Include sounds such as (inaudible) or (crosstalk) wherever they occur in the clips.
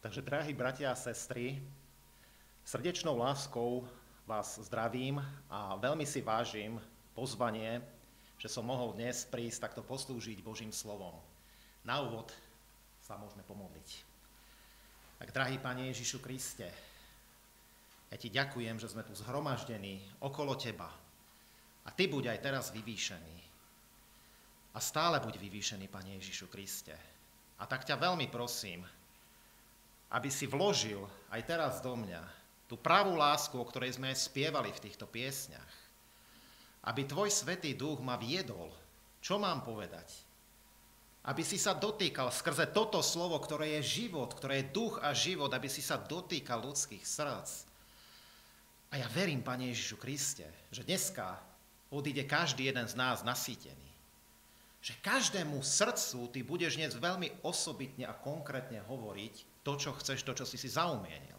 Takže, drahí bratia a sestry, srdečnou láskou vás zdravím a veľmi si vážim pozvanie, že som mohol dnes prísť takto poslúžiť Božím slovom. Na úvod sa môžeme pomodliť. Tak, drahý Pane Ježišu Kriste, ja ti ďakujem, že sme tu zhromaždení okolo teba. A ty buď aj teraz vyvýšený. A stále buď vyvýšený, Pane Ježišu Kriste. A tak ťa veľmi prosím, aby si vložil aj teraz do mňa tú pravú lásku, o ktorej sme aj spievali v týchto piesňach. Aby tvoj svetý duch ma viedol, čo mám povedať. Aby si sa dotýkal skrze toto slovo, ktoré je život, ktoré je duch a život, aby si sa dotýkal ľudských srdc. A ja verím, Pane Ježišu Kriste, že dneska odíde každý jeden z nás nasýtený. Že každému srdcu ty budeš dnes veľmi osobitne a konkrétne hovoriť, to, čo chceš, to, čo si si zaumienil.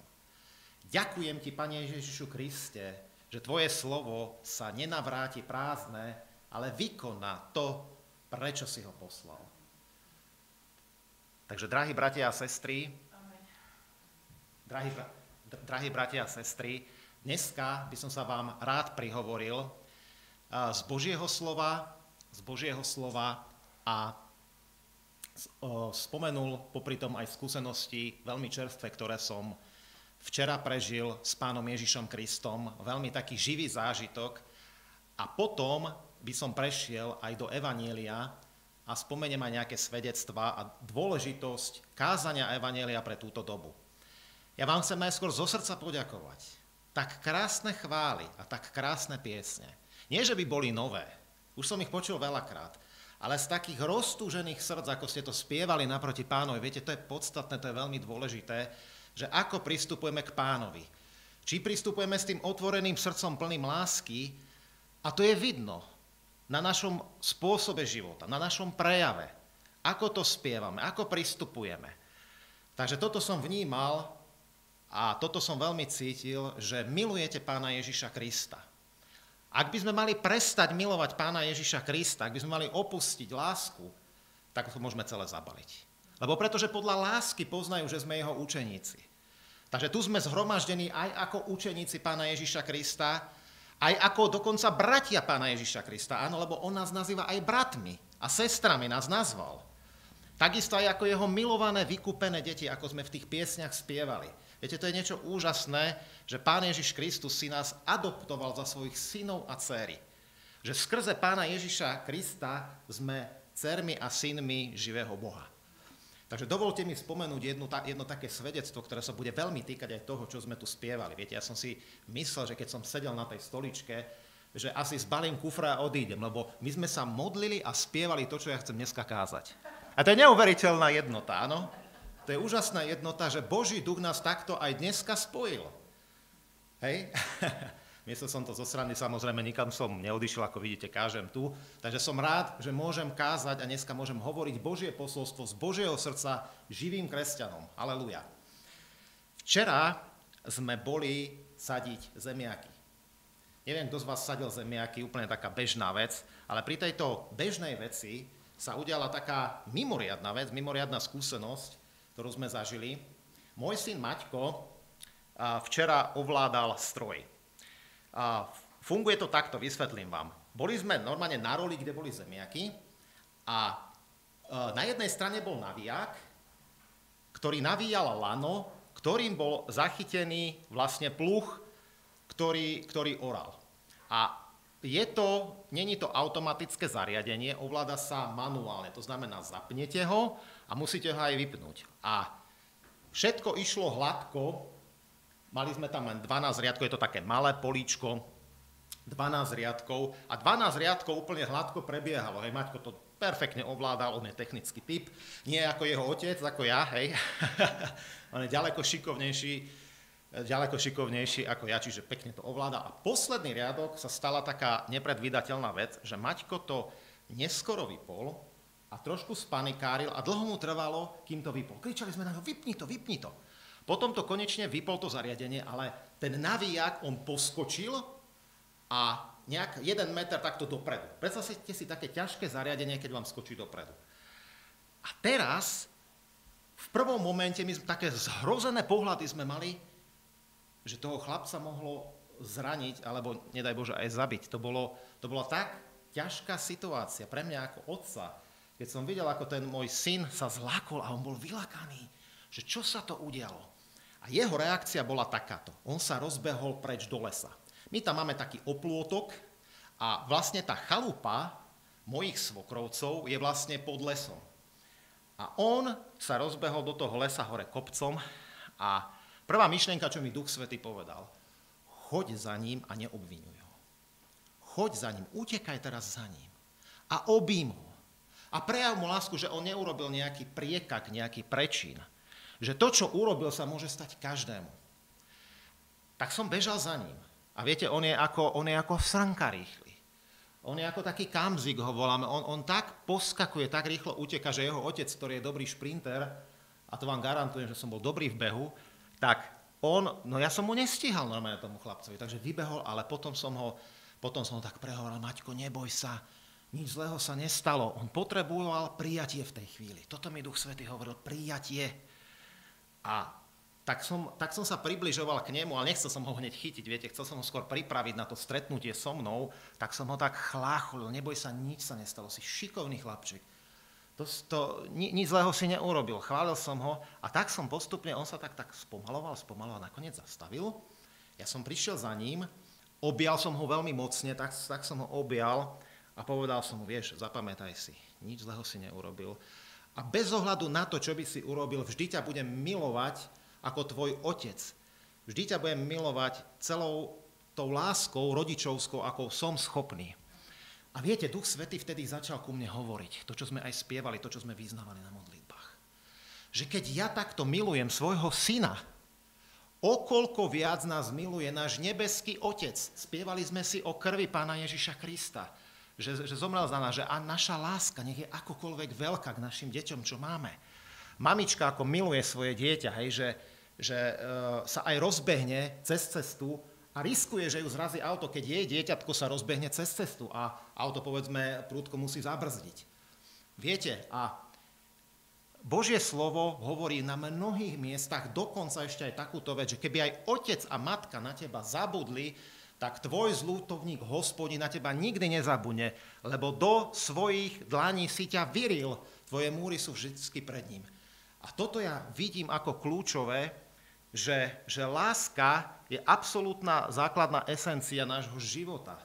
Ďakujem ti, Pane Ježišu Kriste, že tvoje slovo sa nenavráti prázdne, ale vykoná to, prečo si ho poslal. Takže, drahí bratia a sestry, drahí, drahí bratia a sestry, dneska by som sa vám rád prihovoril z Božieho slova, z Božieho slova a spomenul popri tom aj skúsenosti veľmi čerstvé, ktoré som včera prežil s pánom Ježišom Kristom, veľmi taký živý zážitok a potom by som prešiel aj do Evanielia a spomeniem aj nejaké svedectvá a dôležitosť kázania Evanielia pre túto dobu. Ja vám chcem najskôr zo srdca poďakovať. Tak krásne chvály a tak krásne piesne. Nie, že by boli nové, už som ich počul veľakrát, ale z takých roztúžených srdc, ako ste to spievali naproti pánovi, viete, to je podstatné, to je veľmi dôležité, že ako pristupujeme k pánovi. Či pristupujeme s tým otvoreným srdcom plným lásky, a to je vidno na našom spôsobe života, na našom prejave, ako to spievame, ako pristupujeme. Takže toto som vnímal a toto som veľmi cítil, že milujete pána Ježiša Krista. Ak by sme mali prestať milovať pána Ježiša Krista, ak by sme mali opustiť lásku, tak to môžeme celé zabaliť. Lebo pretože podľa lásky poznajú, že sme jeho učeníci. Takže tu sme zhromaždení aj ako učeníci pána Ježiša Krista, aj ako dokonca bratia pána Ježiša Krista. Áno, lebo on nás nazýva aj bratmi a sestrami nás nazval. Takisto aj ako jeho milované, vykúpené deti, ako sme v tých piesňach spievali. Viete, to je niečo úžasné, že Pán Ježiš Kristus si nás adoptoval za svojich synov a céry. Že skrze Pána Ježiša Krista sme cermi a synmi živého Boha. Takže dovolte mi spomenúť jedno, jedno také svedectvo, ktoré sa bude veľmi týkať aj toho, čo sme tu spievali. Viete, ja som si myslel, že keď som sedel na tej stoličke, že asi zbalím kufra a odídem, lebo my sme sa modlili a spievali to, čo ja chcem dneska kázať. A to je neuveriteľná jednota, áno? To je úžasná jednota, že Boží duch nás takto aj dneska spojil. Hej? (laughs) Myslel som to zo strany, samozrejme nikam som neodišiel, ako vidíte, kážem tu. Takže som rád, že môžem kázať a dneska môžem hovoriť Božie posolstvo z Božieho srdca živým kresťanom. Aleluja. Včera sme boli sadiť zemiaky. Neviem, kto z vás sadil zemiaky, úplne taká bežná vec, ale pri tejto bežnej veci sa udiala taká mimoriadná vec, mimoriadná skúsenosť, ktorú sme zažili. Môj syn Maťko včera ovládal stroj. Funguje to takto, vysvetlím vám. Boli sme normálne na roli, kde boli zemiaky a na jednej strane bol navíjak, ktorý navíjal lano, ktorým bol zachytený vlastne pluch, ktorý, ktorý oral. A je to, není to automatické zariadenie, ovláda sa manuálne, to znamená zapnete ho a musíte ho aj vypnúť. A všetko išlo hladko, mali sme tam len 12 riadkov, je to také malé políčko, 12 riadkov a 12 riadkov úplne hladko prebiehalo. Hej, Maťko to perfektne ovládal, on je technický typ, nie ako jeho otec, ako ja, hej. (laughs) on je ďaleko šikovnejší, ďaleko šikovnejší ako ja, čiže pekne to ovláda. A posledný riadok sa stala taká nepredvídateľná vec, že Maťko to neskoro vypol, a trošku spanikáril a dlho mu trvalo, kým to vypol. Kričali sme na ňo, vypni to, vypni to. Potom to konečne vypol to zariadenie, ale ten navíjak, on poskočil a nejak jeden meter takto dopredu. Predstavte si také ťažké zariadenie, keď vám skočí dopredu. A teraz v prvom momente my sme také zhrozené pohľady sme mali, že toho chlapca mohlo zraniť, alebo nedaj Bože aj zabiť. To, bolo, to bola tak ťažká situácia pre mňa ako otca, keď som videl, ako ten môj syn sa zlákol a on bol vylakaný, že čo sa to udialo. A jeho reakcia bola takáto. On sa rozbehol preč do lesa. My tam máme taký oplôtok a vlastne tá chalupa mojich svokrovcov je vlastne pod lesom. A on sa rozbehol do toho lesa hore kopcom a prvá myšlienka, čo mi Duch Svety povedal, choď za ním a neobvinuj ho. Choď za ním, utekaj teraz za ním a obím ho. A prejav mu lásku, že on neurobil nejaký priekak, nejaký prečín. Že to, čo urobil, sa môže stať každému. Tak som bežal za ním. A viete, on je ako, on je ako srnka rýchly. On je ako taký kamzik, ho voláme. On, on tak poskakuje, tak rýchlo uteka, že jeho otec, ktorý je dobrý šprinter, a to vám garantujem, že som bol dobrý v behu, tak on, no ja som mu nestihal normálne tomu chlapcovi, takže vybehol, ale potom som ho, potom som ho tak prehovoril, Maťko, neboj sa, nič zlého sa nestalo. On potreboval prijatie v tej chvíli. Toto mi Duch Svety hovoril, prijatie. A tak som, tak som sa približoval k nemu, ale nechcel som ho hneď chytiť, viete, chcel som ho skôr pripraviť na to stretnutie so mnou, tak som ho tak chlácholil, neboj sa, nič sa nestalo, si šikovný chlapček. To, to, ni, nič zlého si neurobil, chválil som ho a tak som postupne, on sa tak, tak spomaloval, spomaloval nakoniec zastavil. Ja som prišiel za ním, objal som ho veľmi mocne, tak, tak som ho objal a povedal som mu, vieš, zapamätaj si, nič zlého si neurobil. A bez ohľadu na to, čo by si urobil, vždy ťa budem milovať ako tvoj otec. Vždy ťa budem milovať celou tou láskou rodičovskou, ako som schopný. A viete, Duch Svety vtedy začal ku mne hovoriť, to, čo sme aj spievali, to, čo sme vyznávali na modlitbách. Že keď ja takto milujem svojho syna, okolko viac nás miluje náš nebeský Otec. Spievali sme si o krvi Pána Ježiša Krista, že, že zomrel za nás, že a naša láska nech je akokoľvek veľká k našim deťom, čo máme. Mamička ako miluje svoje dieťa, hej, že, že e, sa aj rozbehne cez cestu a riskuje, že ju zrazí auto, keď jej dieťatko sa rozbehne cez cestu a auto, povedzme, prúdko musí zabrzdiť. Viete, a Božie slovo hovorí na mnohých miestach, dokonca ešte aj takúto vec, že keby aj otec a matka na teba zabudli, tak tvoj zlútovník hospodin na teba nikdy nezabudne, lebo do svojich dlaní si ťa vyril, tvoje múry sú vždy pred ním. A toto ja vidím ako kľúčové, že, že láska je absolútna základná esencia nášho života.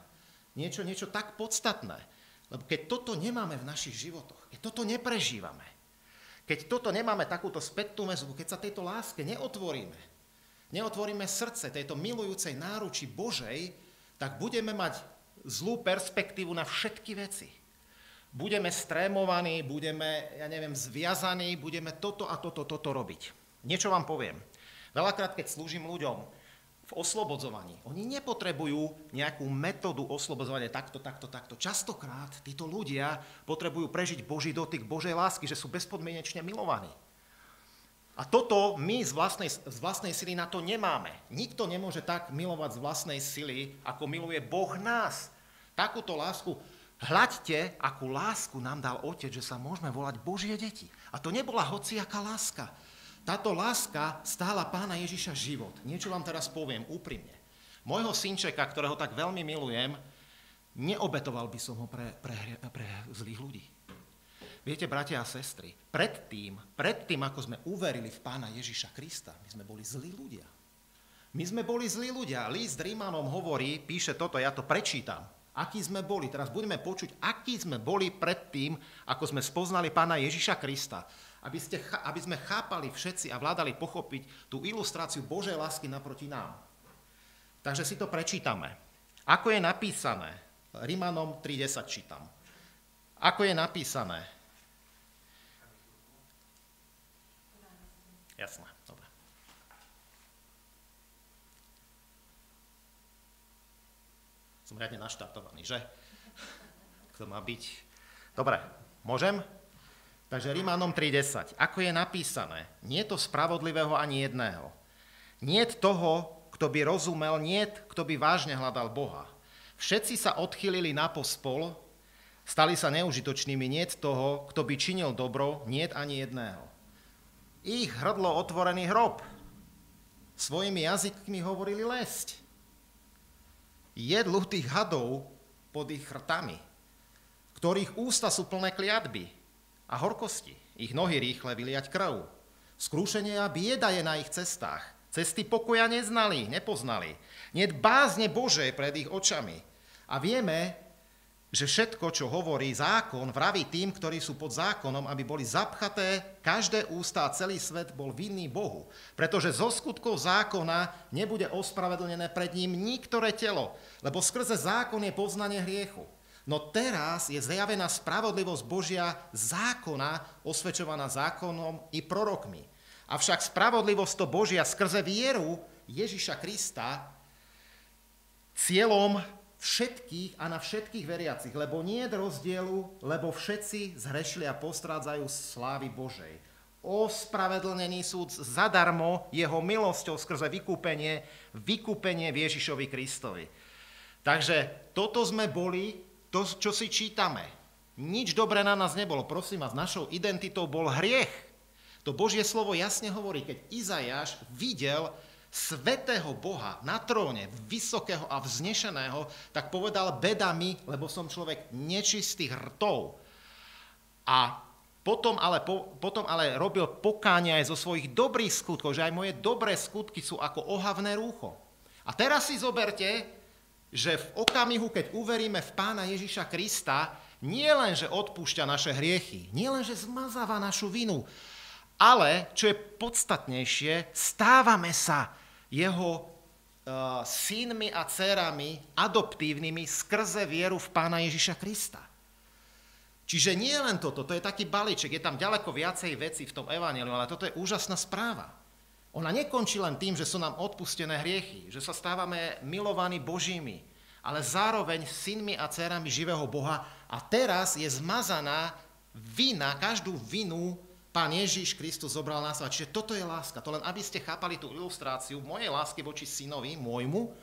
Niečo, niečo tak podstatné. Lebo keď toto nemáme v našich životoch, keď toto neprežívame, keď toto nemáme takúto spätnú väzbu, keď sa tejto láske neotvoríme, neotvoríme srdce tejto milujúcej náruči Božej, tak budeme mať zlú perspektívu na všetky veci. Budeme strémovaní, budeme, ja neviem, zviazaní, budeme toto a toto, toto robiť. Niečo vám poviem. Veľakrát, keď slúžim ľuďom v oslobodzovaní, oni nepotrebujú nejakú metódu oslobodzovania takto, takto, takto. Častokrát títo ľudia potrebujú prežiť Boží dotyk, Božej lásky, že sú bezpodmienečne milovaní. A toto my z vlastnej, z vlastnej sily na to nemáme. Nikto nemôže tak milovať z vlastnej sily, ako miluje Boh nás. Takúto lásku, hľaďte, akú lásku nám dal Otec, že sa môžeme volať Božie deti. A to nebola hociaká láska. Táto láska stála pána Ježiša život. Niečo vám teraz poviem úprimne. Môjho synčeka, ktorého tak veľmi milujem, neobetoval by som ho pre, pre, pre zlých ľudí. Viete, bratia a sestry, predtým, predtým, ako sme uverili v pána Ježiša Krista, my sme boli zlí ľudia. My sme boli zlí ľudia. List Rímanom hovorí, píše toto, ja to prečítam. Akí sme boli. Teraz budeme počuť, akí sme boli predtým, ako sme spoznali pána Ježiša Krista aby, ste, aby sme chápali všetci a vládali pochopiť tú ilustráciu Božej lásky naproti nám. Takže si to prečítame. Ako je napísané, Rimanom 3.10 čítam. Ako je napísané? Jasné, dobre. Som riadne naštartovaný, že? Kto má byť? Dobre, môžem? Takže Rímanom 3.10. Ako je napísané, nie je to spravodlivého ani jedného. Nie toho, kto by rozumel, nie kto by vážne hľadal Boha. Všetci sa odchylili na pospol, stali sa neužitočnými, nie toho, kto by činil dobro, nie ani jedného. Ich hrdlo otvorený hrob. Svojimi jazykmi hovorili lesť. Jedlu tých hadov pod ich chrtami, ktorých ústa sú plné kliatby a horkosti. Ich nohy rýchle vyliať krv. Skrúšenie a bieda je na ich cestách. Cesty pokoja neznali, nepoznali. Nie bázne Bože pred ich očami. A vieme, že všetko, čo hovorí zákon, vraví tým, ktorí sú pod zákonom, aby boli zapchaté každé ústa a celý svet bol vinný Bohu. Pretože zo skutkov zákona nebude ospravedlnené pred ním niektoré telo, lebo skrze zákon je poznanie hriechu. No teraz je zjavená spravodlivosť Božia zákona, osvedčovaná zákonom i prorokmi. Avšak spravodlivosť to Božia skrze vieru Ježiša Krista cieľom všetkých a na všetkých veriacich, lebo nie je rozdielu, lebo všetci zhrešili a postrádzajú slávy Božej. Ospravedlnený súd zadarmo jeho milosťou skrze vykúpenie, vykúpenie Ježišovi Kristovi. Takže toto sme boli, to, čo si čítame. Nič dobré na nás nebolo. Prosím vás, našou identitou bol hriech. To Božie slovo jasne hovorí, keď Izajáš videl, svetého Boha na tróne, vysokého a vznešeného, tak povedal bedami, lebo som človek nečistých rtov. A potom ale, po, potom ale robil pokánie aj zo svojich dobrých skutkov, že aj moje dobré skutky sú ako ohavné rúcho. A teraz si zoberte, že v okamihu, keď uveríme v pána Ježiša Krista, nie len, že odpúšťa naše hriechy, nie len, že zmazáva našu vinu, ale, čo je podstatnejšie, stávame sa jeho uh, synmi a dcerami adoptívnymi skrze vieru v pána Ježiša Krista. Čiže nie len toto, to je taký balíček, je tam ďaleko viacej veci v tom evaneliu, ale toto je úžasná správa. Ona nekončí len tým, že sú nám odpustené hriechy, že sa stávame milovaní Božími, ale zároveň synmi a dcerami živého Boha a teraz je zmazaná vina, každú vinu Pán Ježiš Kristus zobral nás. Čiže toto je láska. To len, aby ste chápali tú ilustráciu mojej lásky voči synovi, môjmu,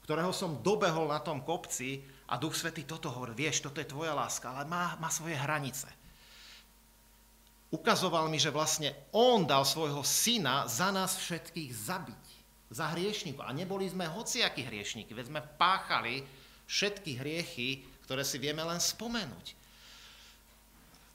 ktorého som dobehol na tom kopci a Duch Svetý toto hovorí, vieš, toto je tvoja láska, ale má, má svoje hranice. Ukazoval mi, že vlastne on dal svojho syna za nás všetkých zabiť. Za hriešníkov. A neboli sme hociakí hriešníky, veď sme páchali všetky hriechy, ktoré si vieme len spomenúť.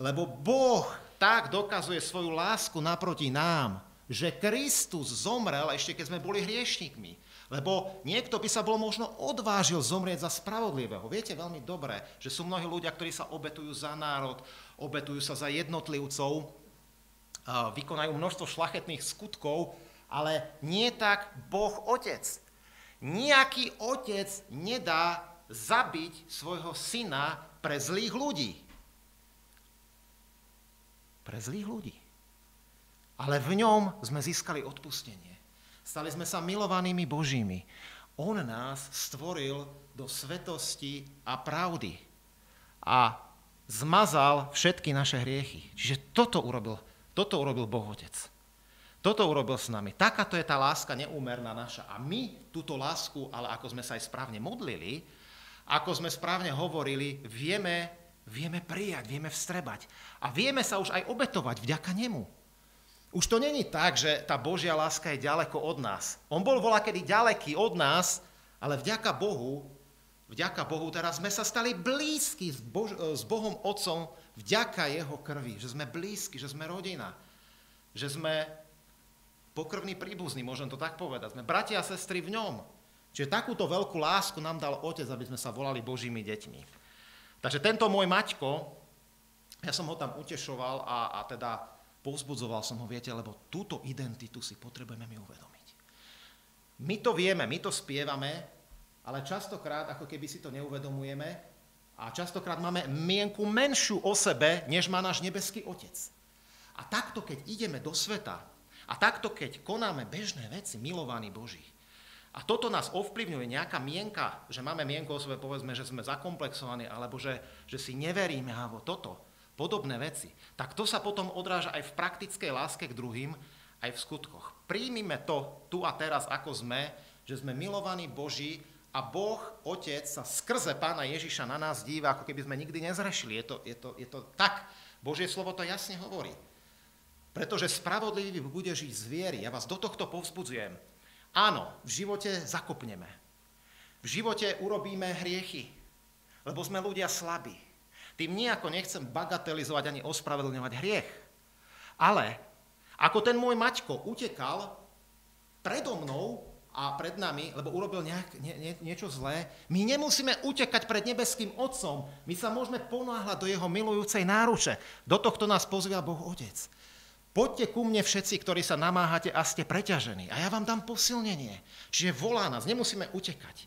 Lebo Boh tak dokazuje svoju lásku naproti nám, že Kristus zomrel ešte keď sme boli hriešnikmi. Lebo niekto by sa bol možno odvážil zomrieť za spravodlivého. Viete veľmi dobre, že sú mnohí ľudia, ktorí sa obetujú za národ, obetujú sa za jednotlivcov, vykonajú množstvo šlachetných skutkov, ale nie tak Boh Otec. Nijaký otec nedá zabiť svojho syna pre zlých ľudí pre zlých ľudí. Ale v ňom sme získali odpustenie. Stali sme sa milovanými Božími. On nás stvoril do svetosti a pravdy. A zmazal všetky naše hriechy. Čiže toto urobil, toto urobil Boh Otec. Toto urobil s nami. Takáto je tá láska neúmerná naša. A my túto lásku, ale ako sme sa aj správne modlili, ako sme správne hovorili, vieme Vieme prijať, vieme vstrebať. A vieme sa už aj obetovať vďaka nemu. Už to není tak, že tá Božia láska je ďaleko od nás. On bol volakedy ďaleký od nás, ale vďaka Bohu, vďaka Bohu teraz sme sa stali blízki s, Bož- s Bohom Otcom vďaka Jeho krvi. Že sme blízki, že sme rodina. Že sme pokrvní príbuzní, môžem to tak povedať. Sme bratia a sestry v ňom. Čiže takúto veľkú lásku nám dal Otec, aby sme sa volali Božími deťmi. Takže tento môj Maťko, ja som ho tam utešoval a, a teda povzbudzoval som ho, viete, lebo túto identitu si potrebujeme mi uvedomiť. My to vieme, my to spievame, ale častokrát ako keby si to neuvedomujeme a častokrát máme mienku menšiu o sebe, než má náš nebeský Otec. A takto, keď ideme do sveta a takto, keď konáme bežné veci, milovaní Boží, a toto nás ovplyvňuje, nejaká mienka, že máme mienku o sebe, povedzme, že sme zakomplexovaní, alebo že, že si neveríme, alebo toto, podobné veci, tak to sa potom odráža aj v praktickej láske k druhým, aj v skutkoch. Príjmime to tu a teraz, ako sme, že sme milovaní Boží a Boh, Otec, sa skrze Pána Ježiša na nás díva, ako keby sme nikdy nezrešili. Je to, je to, je to tak. Božie slovo to jasne hovorí. Pretože spravodlivý bude žiť z viery. Ja vás do tohto povzbudzujem. Áno, v živote zakopneme. V živote urobíme hriechy, lebo sme ľudia slabí. Tým nejako nechcem bagatelizovať ani ospravedlňovať hriech. Ale ako ten môj Maťko utekal predo mnou a pred nami, lebo urobil nejak, nie, nie, niečo zlé, my nemusíme utekať pred nebeským Otcom. My sa môžeme ponáhľať do jeho milujúcej náruče. Do tohto nás pozvia Boh Otec. Poďte ku mne všetci, ktorí sa namáhate a ste preťažení a ja vám dám posilnenie. Čiže volá nás, nemusíme utekať.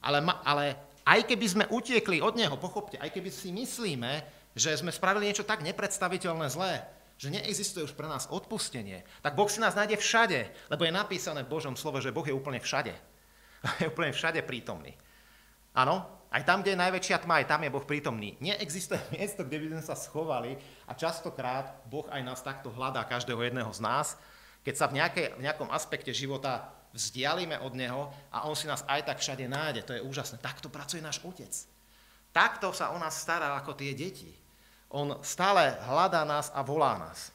Ale, ale aj keby sme utiekli od Neho, pochopte, aj keby si myslíme, že sme spravili niečo tak nepredstaviteľné zlé, že neexistuje už pre nás odpustenie, tak Boh si nás nájde všade, lebo je napísané v Božom slove, že Boh je úplne všade. (laughs) Je úplne všade prítomný. Áno, aj tam, kde je najväčšia tma, aj tam je Boh prítomný. Neexistuje (laughs) miesto, kde by sme sa schovali a častokrát Boh aj nás takto hľadá, každého jedného z nás, keď sa v, nejakej, v nejakom aspekte života vzdialíme od Neho a On si nás aj tak všade nájde. To je úžasné. Takto pracuje náš Otec. Takto sa o nás stará ako tie deti. On stále hľadá nás a volá nás.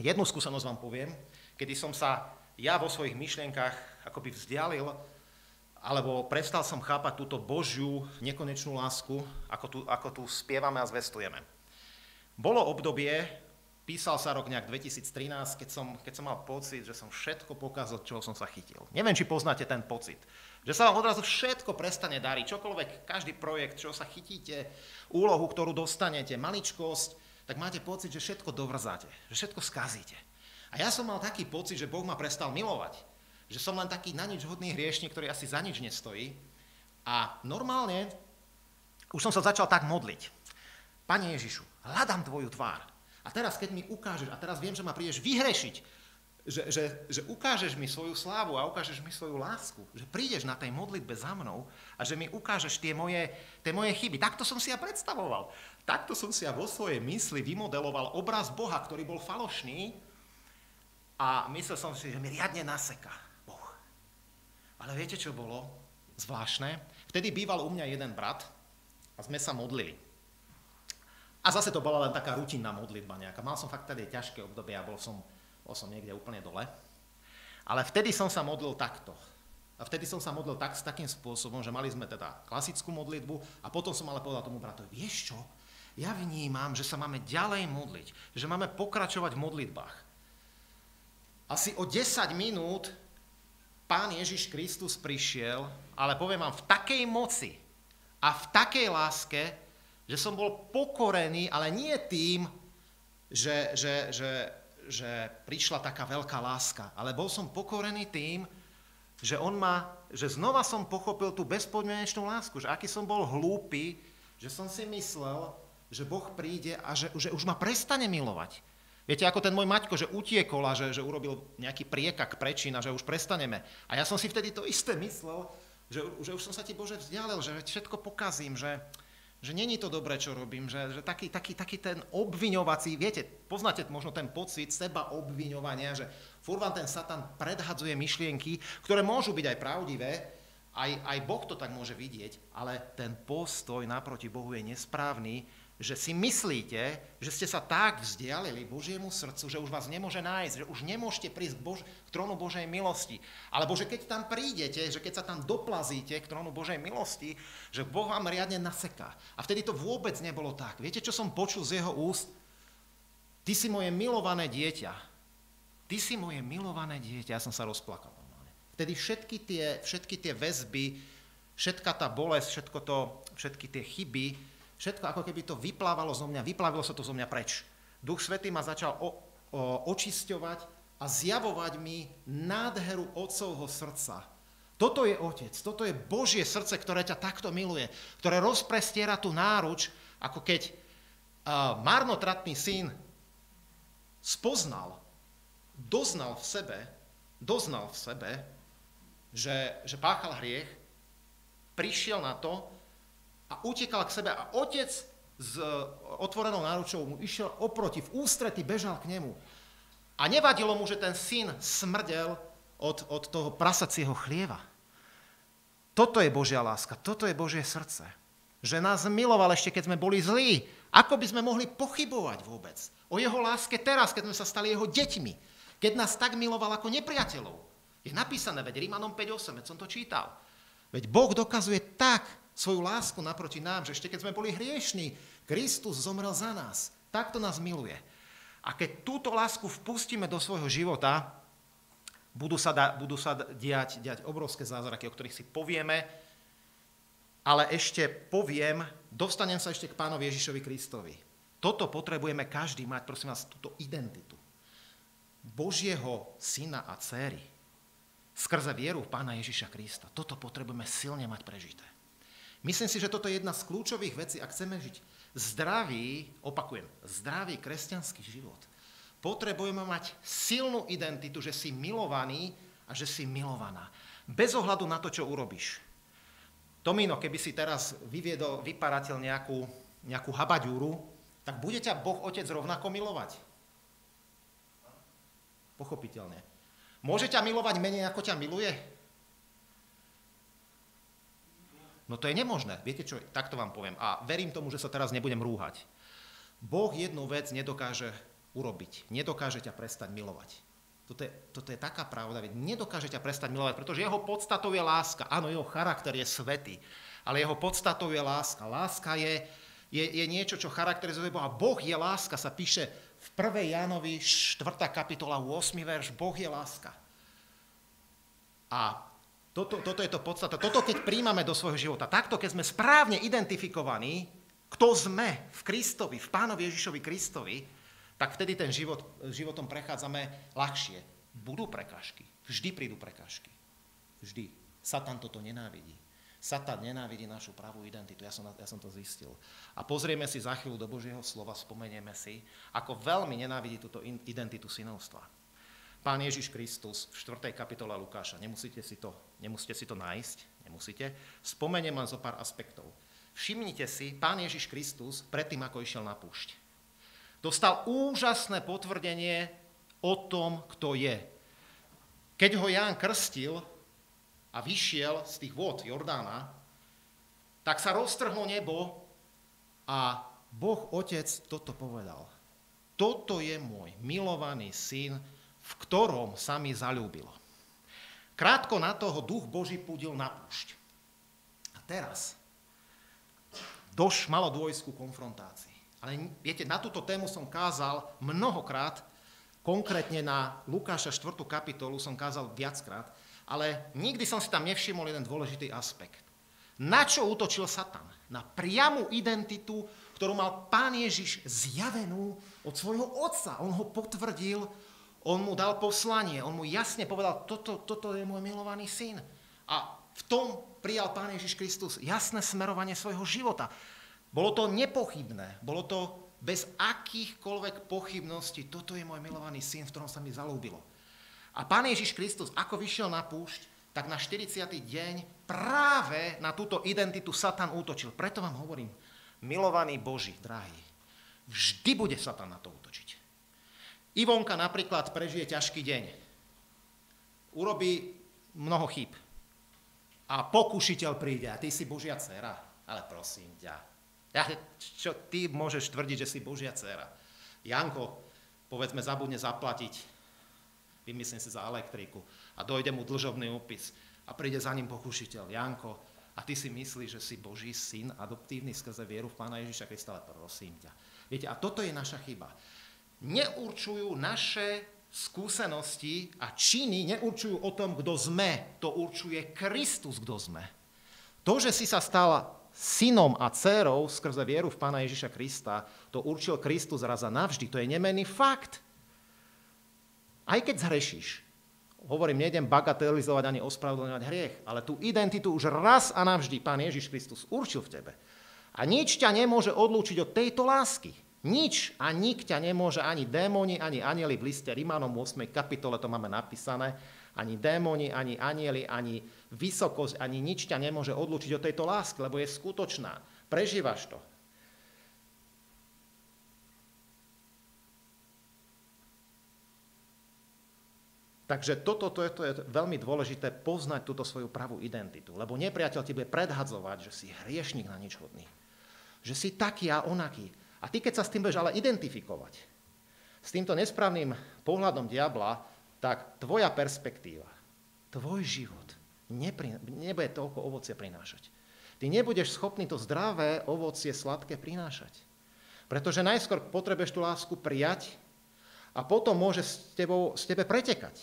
Jednu skúsenosť vám poviem, kedy som sa ja vo svojich myšlienkach akoby vzdialil, alebo prestal som chápať túto Božiu nekonečnú lásku, ako tu, ako tu spievame a zvestujeme. Bolo obdobie, písal sa rok nejak 2013, keď som, keď som mal pocit, že som všetko pokazal, čoho som sa chytil. Neviem, či poznáte ten pocit. Že sa vám odrazu všetko prestane dariť, čokoľvek, každý projekt, čo sa chytíte, úlohu, ktorú dostanete, maličkosť, tak máte pocit, že všetko dovrzáte, že všetko skazíte. A ja som mal taký pocit, že Boh ma prestal milovať. Že som len taký na nič hodný hriešnik, ktorý asi za nič nestojí. A normálne už som sa začal tak modliť. Pane Ježišu, hľadám tvoju tvár. A teraz, keď mi ukážeš, a teraz viem, že ma prídeš vyhrešiť, že, že, že ukážeš mi svoju slávu a ukážeš mi svoju lásku, že prídeš na tej modlitbe za mnou a že mi ukážeš tie moje, tie moje chyby. Takto som si ja predstavoval. Takto som si ja vo svojej mysli vymodeloval obraz Boha, ktorý bol falošný a myslel som si, že mi riadne naseká Boh. Ale viete, čo bolo zvláštne? Vtedy býval u mňa jeden brat a sme sa modlili. A zase to bola len taká rutinná modlitba nejaká. Mal som fakt tady ťažké obdobie a bol som bol som niekde úplne dole. Ale vtedy som sa modlil takto. A vtedy som sa modlil tak, s takým spôsobom, že mali sme teda klasickú modlitbu a potom som ale povedal tomu bratovi, vieš čo, ja vnímam, že sa máme ďalej modliť, že máme pokračovať v modlitbách. Asi o 10 minút pán Ježiš Kristus prišiel, ale poviem vám, v takej moci a v takej láske, že som bol pokorený, ale nie tým, že, že, že že prišla taká veľká láska, ale bol som pokorený tým, že on ma, že znova som pochopil tú bezpodmienečnú lásku, že aký som bol hlúpy, že som si myslel, že Boh príde a že, že už ma prestane milovať. Viete, ako ten môj Maťko, že utiekol a že, že urobil nejaký priekak prečín a že už prestaneme. A ja som si vtedy to isté myslel, že, že už som sa ti Bože vzdialil, že všetko pokazím, že, že není to dobré, čo robím, že, že taký, taký, taký ten obviňovací, viete, poznáte možno ten pocit seba obviňovania, že furt vám ten Satan predhadzuje myšlienky, ktoré môžu byť aj pravdivé, aj, aj Boh to tak môže vidieť, ale ten postoj naproti Bohu je nesprávny, že si myslíte, že ste sa tak vzdialili Božiemu srdcu, že už vás nemôže nájsť, že už nemôžete prísť k, Bož- k trónu Božej milosti. Alebo že keď tam prídete, že keď sa tam doplazíte k trónu Božej milosti, že Boh vám riadne naseká. A vtedy to vôbec nebolo tak. Viete, čo som počul z jeho úst? Ty si moje milované dieťa. Ty si moje milované dieťa. Ja som sa rozplakal. Vtedy všetky tie, všetky tie väzby, všetka tá bolesť, všetko to, všetky tie chyby, Všetko ako keby to vyplávalo zo mňa, vyplavilo sa to zo mňa preč. Duch Svetý ma začal o, o, očisťovať a zjavovať mi nádheru Otcovho srdca. Toto je Otec, toto je Božie srdce, ktoré ťa takto miluje, ktoré rozprestiera tú náruč, ako keď uh, marnotratný syn spoznal, doznal v sebe, doznal v sebe, že, že páchal hriech, prišiel na to, a utekal k sebe a otec s e, otvorenou náručou mu išiel oproti, v ústrety bežal k nemu. A nevadilo mu, že ten syn smrdel od, od toho prasacieho chlieva. Toto je Božia láska, toto je Božie srdce. že nás miloval ešte, keď sme boli zlí. Ako by sme mohli pochybovať vôbec o jeho láske teraz, keď sme sa stali jeho deťmi, keď nás tak miloval ako nepriateľov. Je napísané, veď Rímanom 5.8, veď som to čítal. Veď Boh dokazuje tak svoju lásku naproti nám, že ešte keď sme boli hriešní, Kristus zomrel za nás. Takto nás miluje. A keď túto lásku vpustíme do svojho života, budú sa, da, budú sa diať, diať obrovské zázraky, o ktorých si povieme, ale ešte poviem, dostanem sa ešte k pánovi Ježišovi Kristovi. Toto potrebujeme každý mať, prosím vás, túto identitu. Božieho syna a céry skrze vieru pána Ježiša Krista. Toto potrebujeme silne mať prežité. Myslím si, že toto je jedna z kľúčových vecí, ak chceme žiť zdravý, opakujem, zdravý kresťanský život. Potrebujeme mať silnú identitu, že si milovaný a že si milovaná. Bez ohľadu na to, čo urobíš. Tomino, keby si teraz vyviedol vyparateľ nejakú, nejakú habaďúru, tak bude ťa Boh Otec rovnako milovať. Pochopiteľne. Môže ťa milovať menej, ako ťa miluje? No to je nemožné. Viete čo, takto vám poviem. A verím tomu, že sa teraz nebudem rúhať. Boh jednu vec nedokáže urobiť. Nedokáže ťa prestať milovať. Toto je, toto je taká pravda, veď nedokáže ťa prestať milovať, pretože jeho podstatou je láska. Áno, jeho charakter je svetý, ale jeho podstatou je láska. Láska je, je, je niečo, čo charakterizuje Boha. Boh je láska, sa píše v 1. Jánovi 4. kapitola 8. verš. Boh je láska. A toto, toto je to podstata. Toto, keď príjmame do svojho života, takto, keď sme správne identifikovaní, kto sme v Kristovi, v Pánovi Ježišovi Kristovi, tak vtedy ten život, životom prechádzame ľahšie. Budú prekážky. Vždy prídu prekážky. Vždy. Satan toto nenávidí. Satan nenávidí našu pravú identitu. Ja som, ja som to zistil. A pozrieme si za chvíľu do Božieho slova, spomenieme si, ako veľmi nenávidí túto identitu synovstva. Pán Ježiš Kristus v 4. kapitole Lukáša, nemusíte si to, nemusíte si to nájsť, nemusíte. Spomeniem len zo pár aspektov. Všimnite si, Pán Ježiš Kristus predtým, ako išiel na púšť, dostal úžasné potvrdenie o tom, kto je. Keď ho Ján krstil a vyšiel z tých vod Jordána, tak sa roztrhlo nebo a Boh Otec toto povedal. Toto je môj milovaný syn, v ktorom sa mi zalúbilo. Krátko na toho duch Boží púdil na púšť. A teraz doš malo dôjsť konfrontácii. Ale viete, na túto tému som kázal mnohokrát, konkrétne na Lukáša 4. kapitolu som kázal viackrát, ale nikdy som si tam nevšimol jeden dôležitý aspekt. Na čo útočil Satan? Na priamu identitu, ktorú mal pán Ježiš zjavenú od svojho otca. On ho potvrdil, on mu dal poslanie, on mu jasne povedal, toto, toto je môj milovaný syn. A v tom prijal pán Ježiš Kristus jasné smerovanie svojho života. Bolo to nepochybné, bolo to bez akýchkoľvek pochybností. Toto je môj milovaný syn, v ktorom sa mi zalúbilo. A Pán Ježiš Kristus, ako vyšiel na púšť, tak na 40. deň práve na túto identitu Satan útočil. Preto vám hovorím, milovaný Boží, drahý, vždy bude Satan na to útočiť. Ivonka napríklad prežije ťažký deň. Urobí mnoho chyb. A pokušiteľ príde a ty si Božia dcera. Ale prosím ťa, ja, čo ty môžeš tvrdiť, že si Božia dcera? Janko, povedzme, zabudne zaplatiť, vymyslím si za elektriku, a dojde mu dlžobný úpis a príde za ním pokušiteľ. Janko, a ty si myslíš, že si Boží syn adoptívny skrze vieru v Pána Ježiša Krista, ale prosím ťa. Viete, a toto je naša chyba. Neurčujú naše skúsenosti a činy, neurčujú o tom, kto sme. To určuje Kristus, kto sme. To, že si sa stala synom a dcerou skrze vieru v Pána Ježiša Krista, to určil Kristus raz a navždy. To je nemenný fakt. Aj keď zhrešíš, hovorím, nejdem bagatelizovať ani ospravedlňovať hriech, ale tú identitu už raz a navždy Pán Ježiš Kristus určil v tebe. A nič ťa nemôže odlúčiť od tejto lásky. Nič a nik nemôže, ani démoni, ani anieli v liste Rimanom 8. kapitole to máme napísané, ani démoni, ani anieli, ani vysokosť, ani nič ťa nemôže odlúčiť od tejto lásky, lebo je skutočná. Prežívaš to. Takže toto to je, to je veľmi dôležité poznať túto svoju pravú identitu, lebo nepriateľ ti bude predhadzovať, že si hriešnik na nič hodný. Že si taký a onaký. A ty, keď sa s tým budeš ale identifikovať, s týmto nesprávnym pohľadom diabla, tak tvoja perspektíva, tvoj život nepri, nebude toľko ovocie prinášať. Ty nebudeš schopný to zdravé ovocie sladké prinášať. Pretože najskôr potrebuješ tú lásku prijať a potom môže s, tebou, s tebe pretekať.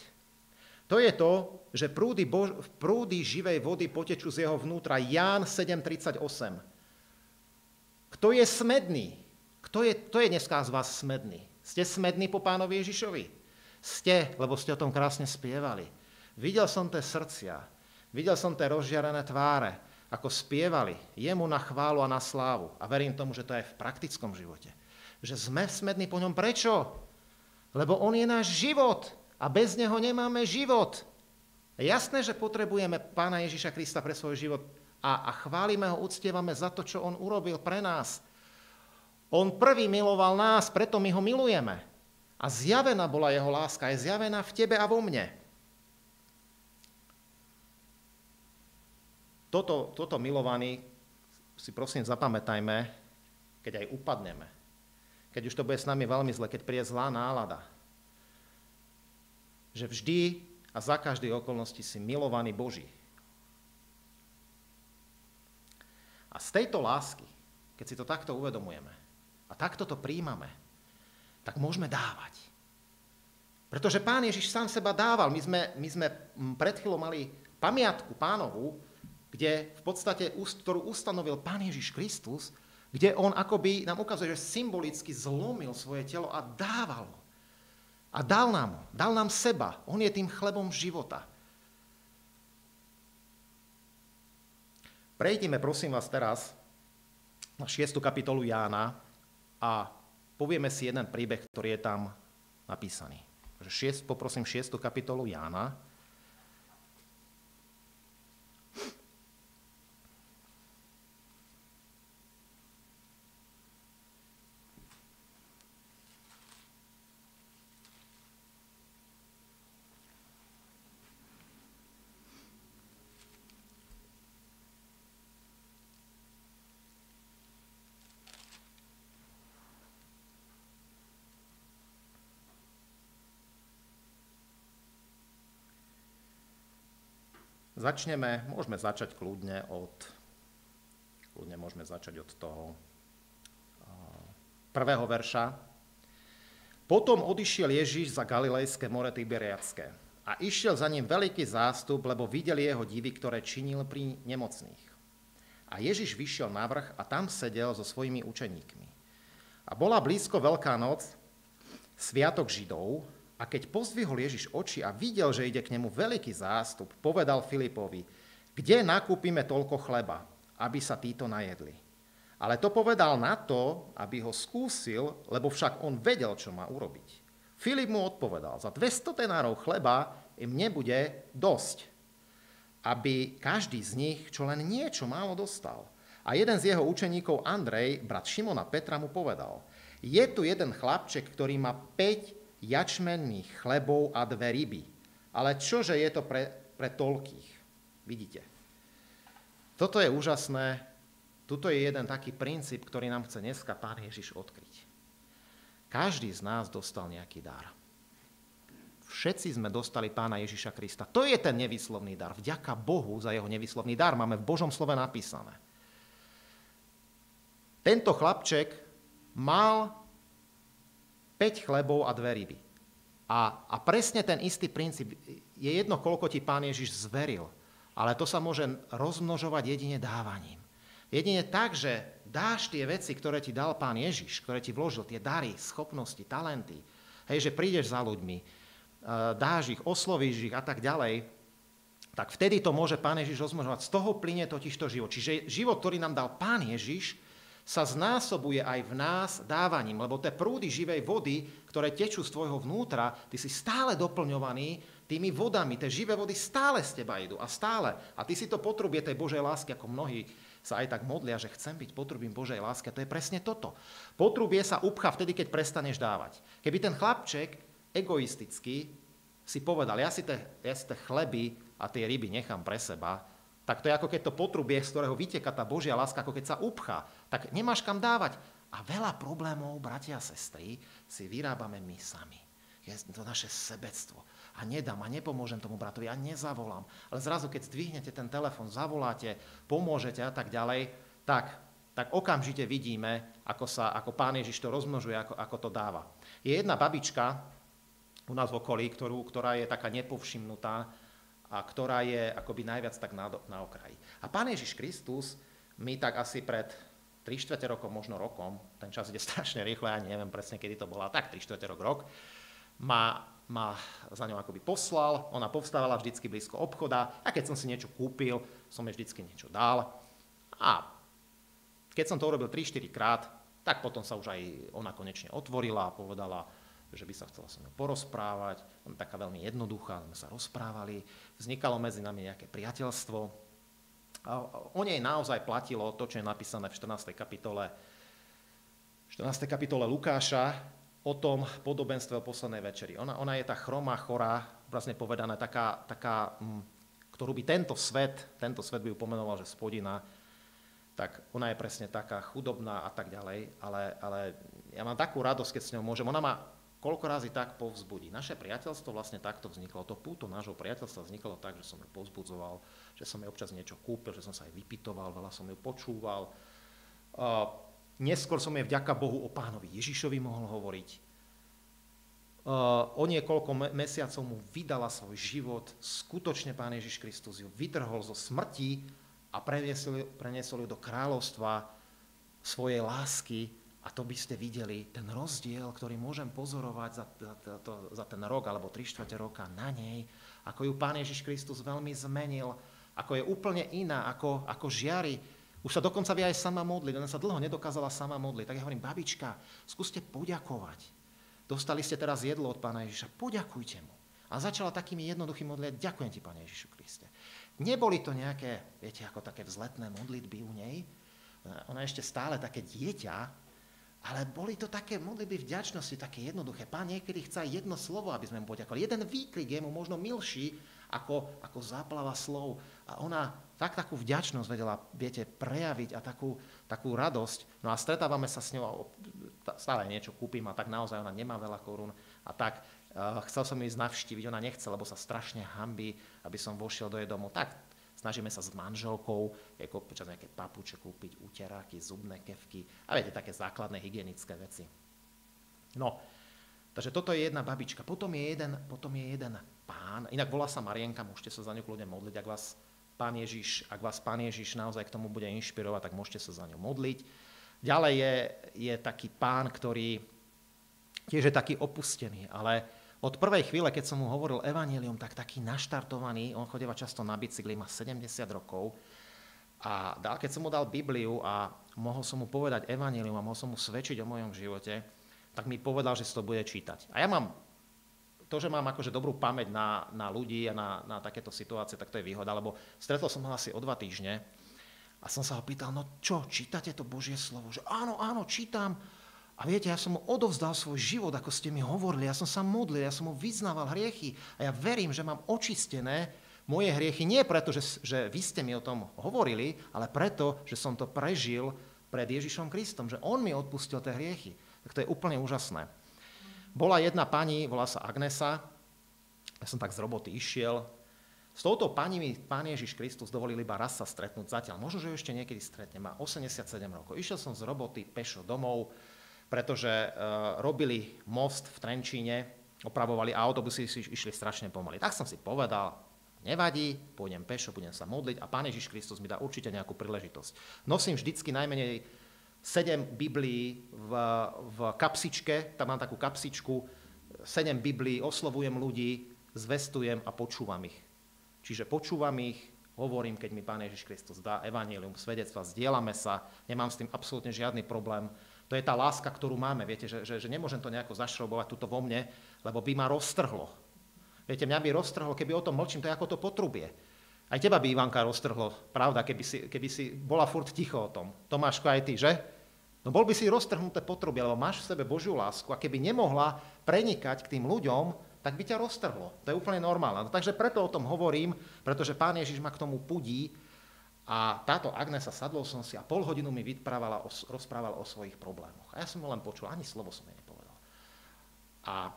To je to, že prúdy, Bož- prúdy živej vody potečú z jeho vnútra. Ján 7.38. Kto je smedný? Kto je, kto je dneska z vás smedný? Ste smední po pánovi Ježišovi? Ste, lebo ste o tom krásne spievali. Videl som tie srdcia, videl som tie rozžiarené tváre, ako spievali jemu na chválu a na slávu. A verím tomu, že to je v praktickom živote. Že sme smední po ňom. Prečo? Lebo on je náš život a bez neho nemáme život. Jasné, že potrebujeme Pána Ježiša Krista pre svoj život a, a chválime ho, uctievame za to, čo on urobil pre nás. On prvý miloval nás, preto my ho milujeme. A zjavená bola jeho láska, je zjavená v tebe a vo mne. Toto, toto milovaný si prosím zapamätajme, keď aj upadneme. Keď už to bude s nami veľmi zle, keď príde zlá nálada, že vždy a za každej okolnosti si milovaný Boží. A z tejto lásky, keď si to takto uvedomujeme a takto to príjmame, tak môžeme dávať. Pretože pán Ježiš sám seba dával. My sme, my sme pred chvíľou mali pamiatku pánovu, kde v podstate, ktorú ustanovil pán Ježiš Kristus, kde on akoby nám ukazuje, že symbolicky zlomil svoje telo a dával ho. A dal nám, dal nám seba. On je tým chlebom života. Prejdime, prosím vás, teraz na 6. kapitolu Jána a povieme si jeden príbeh, ktorý je tam napísaný. Takže poprosím 6. kapitolu Jána, Začneme, môžeme začať kľudne od, kľudne môžeme začať od toho prvého verša. Potom odišiel Ježíš za Galilejské more Tiberiacké a išiel za ním veľký zástup, lebo videli jeho divy, ktoré činil pri nemocných. A Ježiš vyšiel na vrch a tam sedel so svojimi učeníkmi. A bola blízko Veľká noc, sviatok Židov, a keď pozdvihol Ježiš oči a videl, že ide k nemu veľký zástup, povedal Filipovi, kde nakúpime toľko chleba, aby sa títo najedli. Ale to povedal na to, aby ho skúsil, lebo však on vedel, čo má urobiť. Filip mu odpovedal, za 200 tenárov chleba im nebude dosť, aby každý z nich čo len niečo málo dostal. A jeden z jeho učeníkov, Andrej, brat Šimona Petra, mu povedal, je tu jeden chlapček, ktorý má 5 jačmenných chlebov a dve ryby. Ale čože je to pre, pre toľkých? Vidíte. Toto je úžasné. Tuto je jeden taký princíp, ktorý nám chce dneska Pán Ježiš odkryť. Každý z nás dostal nejaký dar. Všetci sme dostali Pána Ježiša Krista. To je ten nevyslovný dar. Vďaka Bohu za jeho nevyslovný dar. Máme v Božom slove napísané. Tento chlapček mal 5 chlebov a dve ryby. A, a presne ten istý princíp. Je jedno, koľko ti pán Ježiš zveril, ale to sa môže rozmnožovať jedine dávaním. Jedine tak, že dáš tie veci, ktoré ti dal pán Ježiš, ktoré ti vložil, tie dary, schopnosti, talenty, hej, že prídeš za ľuďmi, e, dáš ich, oslovíš ich a tak ďalej, tak vtedy to môže pán Ježiš rozmnožovať. Z toho plyne totiž to život. Čiže život, ktorý nám dal pán Ježiš, sa znásobuje aj v nás dávaním, lebo tie prúdy živej vody, ktoré tečú z tvojho vnútra, ty si stále doplňovaný tými vodami, tie živé vody stále z teba idú a stále. A ty si to potrubie tej Božej lásky, ako mnohí sa aj tak modlia, že chcem byť potrubím Božej lásky. A to je presne toto. Potrubie sa upcha vtedy, keď prestaneš dávať. Keby ten chlapček egoisticky si povedal, ja si, te, ja si te chleby a tie ryby nechám pre seba, tak to je ako keď to potrubie, z ktorého vyteka tá Božia láska, ako keď sa upchá, tak nemáš kam dávať. A veľa problémov, bratia a sestry, si vyrábame my sami. Je to naše sebectvo. A nedám a nepomôžem tomu bratovi a nezavolám. Ale zrazu, keď zdvihnete ten telefon, zavoláte, pomôžete a tak ďalej, tak, tak okamžite vidíme, ako, sa, ako pán Ježiš to rozmnožuje, ako, ako to dáva. Je jedna babička, u nás v okolí, ktorú, ktorá je taká nepovšimnutá a ktorá je akoby najviac tak na, na okraji. A Pán Ježiš Kristus mi tak asi pred 3 čtvrte rokom, možno rokom, ten čas ide (laughs) strašne rýchle, ja neviem presne, kedy to bola, tak 3 čtvrte rok, rok, ma, ma za ňou akoby poslal, ona povstávala vždycky blízko obchoda a keď som si niečo kúpil, som jej vždycky niečo dal. A keď som to urobil 3-4 krát, tak potom sa už aj ona konečne otvorila a povedala, že by sa chcela so mnou porozprávať. On taká veľmi jednoduchá, sme sa rozprávali, vznikalo medzi nami nejaké priateľstvo. O nej naozaj platilo to, čo je napísané v 14. kapitole, 14. kapitole Lukáša o tom podobenstve o poslednej večeri. Ona, ona je tá chromá, chorá, vlastne povedané, taká, taká m, ktorú by tento svet, tento svet by ju pomenoval, že spodina, tak ona je presne taká chudobná a tak ďalej, ale, ale ja mám takú radosť, keď s ňou môžem. Ona ma koľko razy tak povzbudí. Naše priateľstvo vlastne takto vzniklo. To púto nášho priateľstva vzniklo tak, že som ju povzbudzoval, že som jej občas niečo kúpil, že som sa aj vypitoval, veľa som ju počúval. Neskôr som jej vďaka Bohu o pánovi Ježišovi mohol hovoriť. O niekoľko me- mesiacov mu vydala svoj život. Skutočne pán Ježiš Kristus ju vytrhol zo smrti a preniesol, preniesol ju do kráľovstva svojej lásky, a to by ste videli, ten rozdiel, ktorý môžem pozorovať za, za, to, za ten rok alebo tri štvrte roka na nej, ako ju Pán Ježiš Kristus veľmi zmenil, ako je úplne iná, ako, ako žiari. Už sa dokonca vie aj sama modliť, ona sa dlho nedokázala sama modliť. Tak ja hovorím, babička, skúste poďakovať. Dostali ste teraz jedlo od Pána Ježiša, poďakujte mu. A začala takými jednoduchými modliť, ďakujem ti, Pane Ježišu Kriste. Neboli to nejaké, viete, ako také vzletné modlitby u nej. Ona ešte stále také dieťa, ale boli to také modlitby vďačnosti, také jednoduché. Pán niekedy chce jedno slovo, aby sme mu poďakovali. Jeden výkrik je mu možno milší ako, ako záplava slov. A ona tak takú vďačnosť vedela, viete, prejaviť a takú, takú radosť. No a stretávame sa s ňou, stále niečo kúpim a tak naozaj ona nemá veľa korún. A tak uh, chcel som ju ísť navštíviť, ona nechce, lebo sa strašne hambí, aby som vošiel do jej domu. Tak Snažíme sa s manželkou ako počas nejaké papuče kúpiť uteráky, zubné kevky a viete, také základné hygienické veci. No, takže toto je jedna babička. Potom je jeden, potom je jeden pán, inak volá sa Marienka, môžete sa za ňu kľudne modliť, ak vás pán Ježiš, ak vás pán Ježiš naozaj k tomu bude inšpirovať, tak môžete sa za ňu modliť. Ďalej je, je taký pán, ktorý tiež je taký opustený, ale od prvej chvíle, keď som mu hovoril evanílium, tak taký naštartovaný, on chodeva často na bicykli, má 70 rokov, a keď som mu dal Bibliu a mohol som mu povedať evanílium a mohol som mu svedčiť o mojom živote, tak mi povedal, že si to bude čítať. A ja mám to, že mám akože dobrú pamäť na, na ľudí a na, na takéto situácie, tak to je výhoda, lebo stretol som ho asi o dva týždne a som sa ho pýtal, no čo, čítate to Božie slovo? Že áno, áno, čítam. A viete, ja som mu odovzdal svoj život, ako ste mi hovorili. Ja som sa modlil, ja som mu vyznával hriechy. A ja verím, že mám očistené moje hriechy. Nie preto, že, že vy ste mi o tom hovorili, ale preto, že som to prežil pred Ježišom Kristom. Že on mi odpustil tie hriechy. Tak to je úplne úžasné. Bola jedna pani, volá sa Agnesa. Ja som tak z roboty išiel. S touto pani mi pán Ježiš Kristus dovolil iba raz sa stretnúť zatiaľ. Možno, že ju ešte niekedy stretne. Má 87 rokov. Išiel som z roboty pešo domov pretože uh, robili most v Trenčíne, opravovali a autobusy išli strašne pomaly. Tak som si povedal, nevadí, pôjdem pešo, budem sa modliť a Pán Ježiš Kristus mi dá určite nejakú príležitosť. Nosím vždycky najmenej sedem Biblií v, v kapsičke, tam mám takú kapsičku, sedem Biblií, oslovujem ľudí, zvestujem a počúvam ich. Čiže počúvam ich, hovorím, keď mi Pán Ježiš Kristus dá evanílium, svedectva, zdieľame sa, nemám s tým absolútne žiadny problém. To je tá láska, ktorú máme. Viete, že, že, že nemôžem to nejako zašrobovať tuto vo mne, lebo by ma roztrhlo. Viete, mňa by roztrhlo, keby o tom mlčím, to je ako to potrubie. Aj teba by Ivanka roztrhlo, pravda, keby si, keby si bola furt ticho o tom. Tomáško, aj ty, že? No bol by si roztrhnuté potrubie, lebo máš v sebe Božiu lásku a keby nemohla prenikať k tým ľuďom, tak by ťa roztrhlo. To je úplne normálne. No, takže preto o tom hovorím, pretože pán Ježiš ma k tomu pudí a táto Agnesa sadol som si a pol hodinu mi vyprávala, o, rozprával o svojich problémoch. A ja som ho len počul, ani slovo som jej nepovedal. A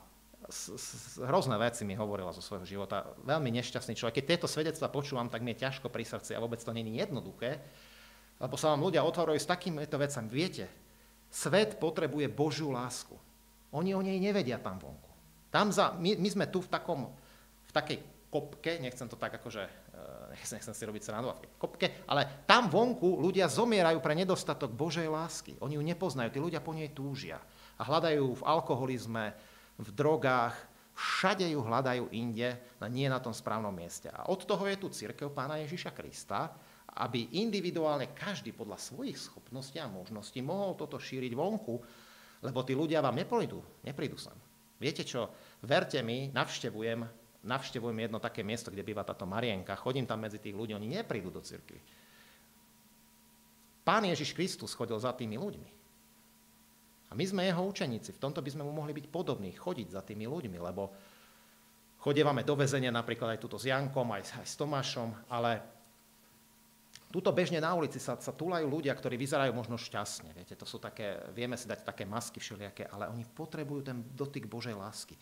s, s, hrozné veci mi hovorila zo svojho života. Veľmi nešťastný človek. Keď tieto svedectva počúvam, tak mi je ťažko pri srdci a vôbec to je jednoduché, lebo sa vám ľudia otvárajú s takýmito vecami. Viete, svet potrebuje Božiu lásku. Oni o nej nevedia tam vonku. Tam za, my, my sme tu v, takom, v takej kopke, nechcem to tak akože, eh, nechcem, nechcem si robiť srandu, v kopke, ale tam vonku ľudia zomierajú pre nedostatok Božej lásky. Oni ju nepoznajú, tí ľudia po nej túžia a hľadajú v alkoholizme, v drogách, všade ju hľadajú inde, no nie na tom správnom mieste. A od toho je tu církev pána Ježiša Krista, aby individuálne každý podľa svojich schopností a možností mohol toto šíriť vonku, lebo tí ľudia vám neprídu, neprídu sem. Viete čo, verte mi, navštevujem, navštevujem jedno také miesto, kde býva táto Marienka, chodím tam medzi tých ľudí, oni neprídu do cirkvi. Pán Ježiš Kristus chodil za tými ľuďmi. A my sme jeho učeníci, v tomto by sme mu mohli byť podobní, chodiť za tými ľuďmi, lebo chodievame do väzenia napríklad aj tuto s Jankom, aj, aj s Tomášom, ale Tuto bežne na ulici sa, sa túlajú ľudia, ktorí vyzerajú možno šťastne. Viete, to sú také, vieme si dať také masky všelijaké, ale oni potrebujú ten dotyk Božej lásky.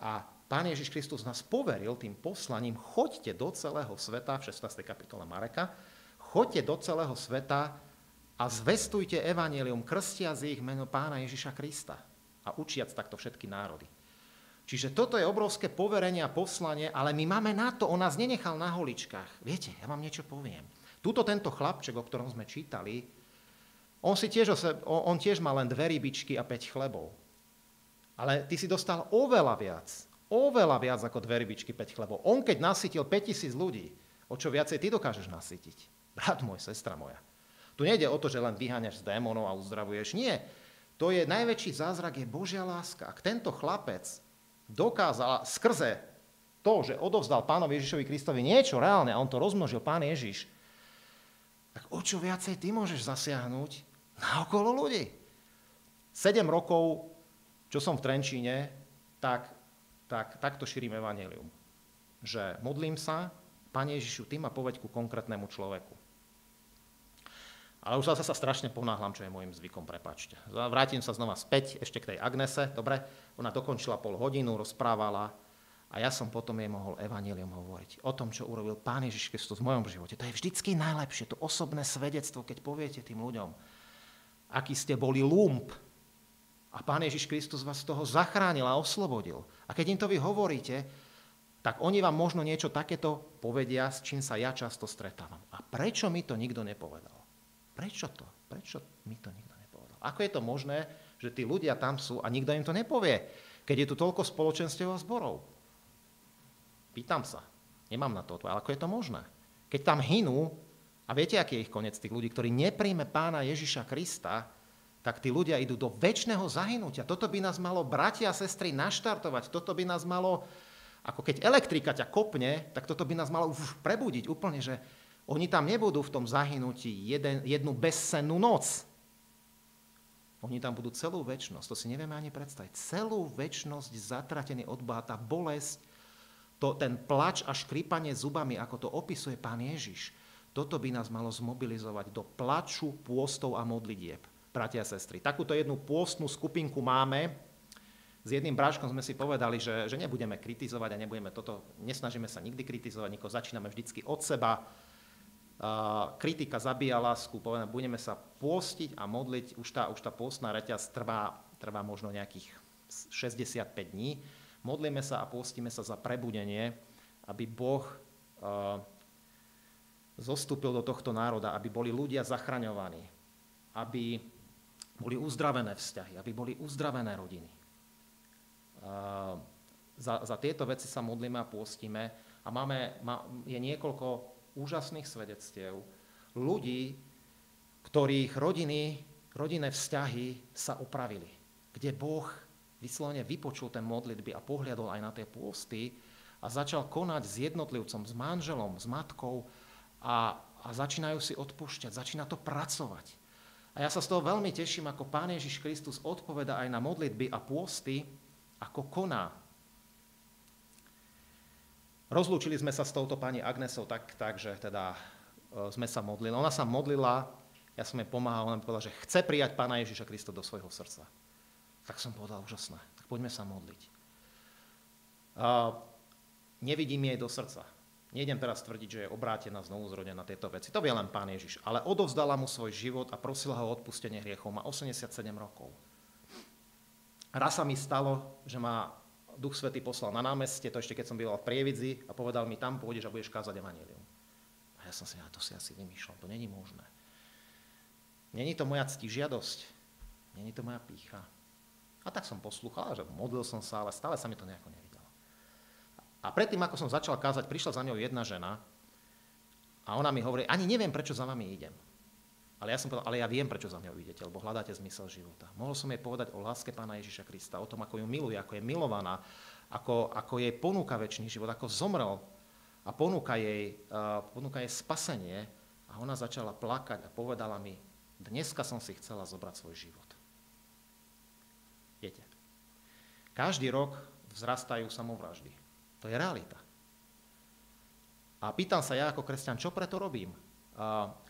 A Pán Ježiš Kristus nás poveril tým poslaním, choďte do celého sveta, v 16. kapitole Mareka, choďte do celého sveta a zvestujte evanelium, krstia z ich meno Pána Ježiša Krista a učiac takto všetky národy. Čiže toto je obrovské poverenie a poslanie, ale my máme na to, on nás nenechal na holičkách. Viete, ja vám niečo poviem. Tuto tento chlapček, o ktorom sme čítali, on, si tiež, on tiež má len dve rybičky a 5 chlebov. Ale ty si dostal oveľa viac, oveľa viac ako dve rybičky, 5 chlebov. On keď nasytil 5000 ľudí, o čo viacej ty dokážeš nasytiť? Brat môj, sestra moja. Tu nejde o to, že len vyháňaš z démonov a uzdravuješ. Nie. To je najväčší zázrak, je Božia láska. Ak tento chlapec dokázal skrze to, že odovzdal pánovi Ježišovi Kristovi niečo reálne a on to rozmnožil, pán Ježiš, tak o čo viacej ty môžeš zasiahnuť na okolo ľudí. 7 rokov, čo som v Trenčíne, tak, tak takto šírim evanelium. Že modlím sa, Pane Ježišu, ty ma povedť ku konkrétnemu človeku. Ale už zase sa strašne ponáhľam, čo je môjim zvykom, prepačte. Vrátim sa znova späť, ešte k tej Agnese, dobre? Ona dokončila pol hodinu, rozprávala, a ja som potom jej mohol evanílium hovoriť o tom, čo urobil Pán Ježiš Kristus v mojom živote. To je vždycky najlepšie, to osobné svedectvo, keď poviete tým ľuďom, aký ste boli lump a Pán Ježiš Kristus vás z toho zachránil a oslobodil. A keď im to vy hovoríte, tak oni vám možno niečo takéto povedia, s čím sa ja často stretávam. A prečo mi to nikto nepovedal? Prečo to? Prečo mi to nikto nepovedal? Ako je to možné, že tí ľudia tam sú a nikto im to nepovie, keď je tu toľko spoločenstiev a zborov? Pýtam sa. Nemám na to ale ako je to možné? Keď tam hynú, a viete, aký je ich koniec tých ľudí, ktorí nepríjme pána Ježiša Krista, tak tí ľudia idú do väčšného zahynutia. Toto by nás malo, bratia a sestry, naštartovať. Toto by nás malo, ako keď elektrika ťa kopne, tak toto by nás malo prebudiť úplne, že oni tam nebudú v tom zahynutí jeden, jednu bezsennú noc. Oni tam budú celú väčnosť, to si nevieme ani predstaviť. Celú väčnosť zatratený od Boha, tá bolesť, to, ten plač a škrípanie zubami, ako to opisuje pán Ježiš, toto by nás malo zmobilizovať do plaču, pôstov a modlitieb, bratia a sestry. Takúto jednu pôstnú skupinku máme. S jedným bráškom sme si povedali, že, že nebudeme kritizovať a nebudeme toto, nesnažíme sa nikdy kritizovať, nikoho začíname vždycky od seba. Kritika zabíja lásku, povedame, budeme sa pôstiť a modliť, už tá, už tá pôstna reťaz trvá, trvá možno nejakých 65 dní Modlíme sa a pôstime sa za prebudenie, aby Boh uh, zostúpil do tohto národa, aby boli ľudia zachraňovaní, aby boli uzdravené vzťahy, aby boli uzdravené rodiny. Uh, za, za tieto veci sa modlíme a pôstime a máme, má, je niekoľko úžasných svedectiev ľudí, ktorých rodiny, rodinné vzťahy sa opravili, kde Boh vyslovene vypočul ten modlitby a pohľadol aj na tie pôsty a začal konať s jednotlivcom, s manželom, s matkou a, a začínajú si odpúšťať, začína to pracovať. A ja sa z toho veľmi teším, ako Pán Ježiš Kristus odpoveda aj na modlitby a pôsty, ako koná. Rozlúčili sme sa s touto pani Agnesou tak, tak že teda e, sme sa modlili. Ona sa modlila, ja som jej pomáhal, ona mi povedala, že chce prijať pána Ježiša Krista do svojho srdca. Tak som povedal, úžasné, tak poďme sa modliť. A nevidím jej do srdca. Nejdem teraz tvrdiť, že je obrátená znovu zrodená tieto veci. To vie len pán Ježiš. Ale odovzdala mu svoj život a prosila ho o odpustenie hriechov. Má 87 rokov. Raz sa mi stalo, že ma Duch Svetý poslal na námestie, to ešte keď som býval v Prievidzi a povedal mi, tam pôjdeš a budeš kázať evanílium. A ja som si, ja to si asi vymýšľal, to není možné. Není to moja cti žiadosť, není to moja pícha. A tak som poslúchal, že modlil som sa, ale stále sa mi to nejako nevidelo. A predtým, ako som začal kázať, prišla za ňou jedna žena a ona mi hovorí, ani neviem, prečo za vami idem. Ale ja som povedal, ale ja viem, prečo za mňou idete, lebo hľadáte zmysel života. Mohol som jej povedať o láske pána Ježiša Krista, o tom, ako ju miluje, ako je milovaná, ako, ako jej ponúka väčší život, ako zomrel a ponúka jej, uh, ponúka jej spasenie. A ona začala plakať a povedala mi, dneska som si chcela zobrať svoj život. Viete, každý rok vzrastajú samovraždy. To je realita. A pýtam sa ja ako kresťan, čo preto robím?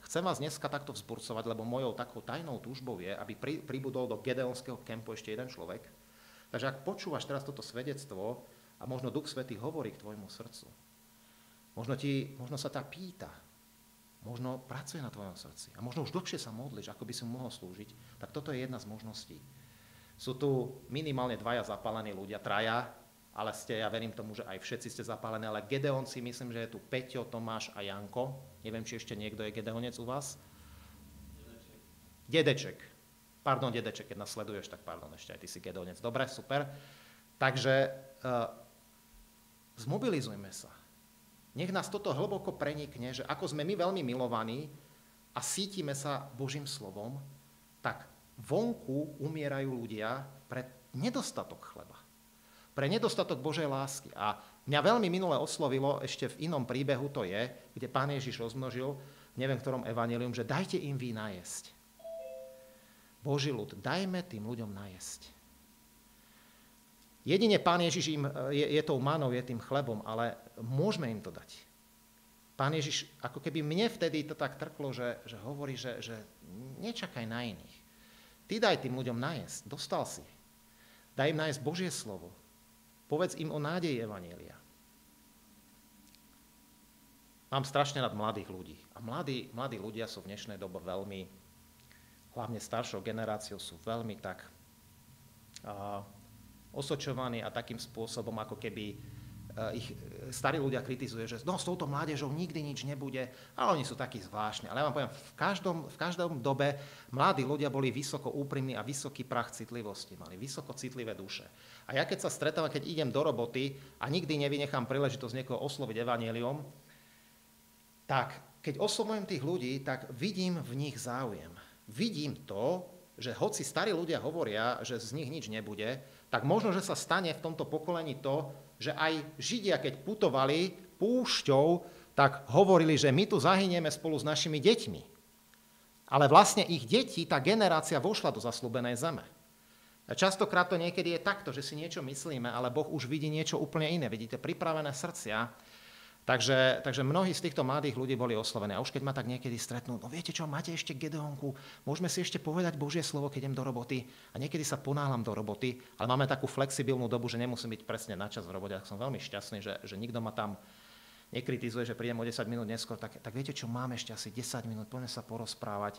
Chcem vás dneska takto vzburcovať, lebo mojou takou tajnou túžbou je, aby pri, pribudol do Gedeonského kempu ešte jeden človek. Takže ak počúvaš teraz toto svedectvo a možno Duch Svetý hovorí k tvojmu srdcu, možno, ti, možno sa tá pýta, možno pracuje na tvojom srdci a možno už dlhšie sa modliš, ako by si mohol slúžiť, tak toto je jedna z možností. Sú tu minimálne dvaja zapálení ľudia, traja, ale ste, ja verím tomu, že aj všetci ste zapálení, ale Gedeon si myslím, že je tu Peťo, Tomáš a Janko. Neviem, či ešte niekto je Gedeonec u vás. Dedeček. Pardon, Dedeček, keď nás sleduješ, tak pardon, ešte aj ty si Gedeonec. Dobre, super. Takže uh, zmobilizujme sa. Nech nás toto hlboko prenikne, že ako sme my veľmi milovaní a sítime sa Božím slovom, tak vonku umierajú ľudia pre nedostatok chleba pre nedostatok Božej lásky. A mňa veľmi minule oslovilo, ešte v inom príbehu to je, kde pán Ježiš rozmnožil, neviem ktorom evanelium, že dajte im vy najesť. Boží ľud, dajme tým ľuďom najesť. Jedine pán Ježiš im, je, je tou manou, je tým chlebom, ale môžeme im to dať. Pán Ježiš, ako keby mne vtedy to tak trklo, že, že hovorí, že, že nečakaj na iných. Ty daj tým ľuďom najesť, dostal si. Daj im najesť Božie slovo, Povedz im o nádeji Evanielia. Mám strašne nad mladých ľudí. A mladí, mladí ľudia sú v dnešnej dobe veľmi, hlavne staršou generáciou, sú veľmi tak uh, osočovaní a takým spôsobom, ako keby ich eh, starí ľudia kritizuje, že no, s touto mládežou nikdy nič nebude, a oni sú takí zvláštni. Ale ja vám poviem, v každom, v každom dobe mladí ľudia boli vysoko úprimní a vysoký prach citlivosti, mali vysoko citlivé duše. A ja keď sa stretávam, keď idem do roboty a nikdy nevynechám príležitosť niekoho osloviť evanieliom, tak keď oslovujem tých ľudí, tak vidím v nich záujem. Vidím to, že hoci starí ľudia hovoria, že z nich nič nebude, tak možno, že sa stane v tomto pokolení to, že aj Židia, keď putovali púšťou, tak hovorili, že my tu zahynieme spolu s našimi deťmi. Ale vlastne ich deti, tá generácia vošla do zaslúbenej zeme. A častokrát to niekedy je takto, že si niečo myslíme, ale Boh už vidí niečo úplne iné. Vidíte, pripravené srdcia, Takže, takže mnohí z týchto mladých ľudí boli oslovení. A už keď ma tak niekedy stretnú, no viete čo, máte ešte Gedeonku, môžeme si ešte povedať Božie slovo, keď idem do roboty. A niekedy sa ponáhľam do roboty, ale máme takú flexibilnú dobu, že nemusím byť presne na čas v robote. Tak som veľmi šťastný, že, že nikto ma tam nekritizuje, že prídem o 10 minút neskôr. Tak, tak viete čo, máme ešte asi 10 minút, poďme sa porozprávať.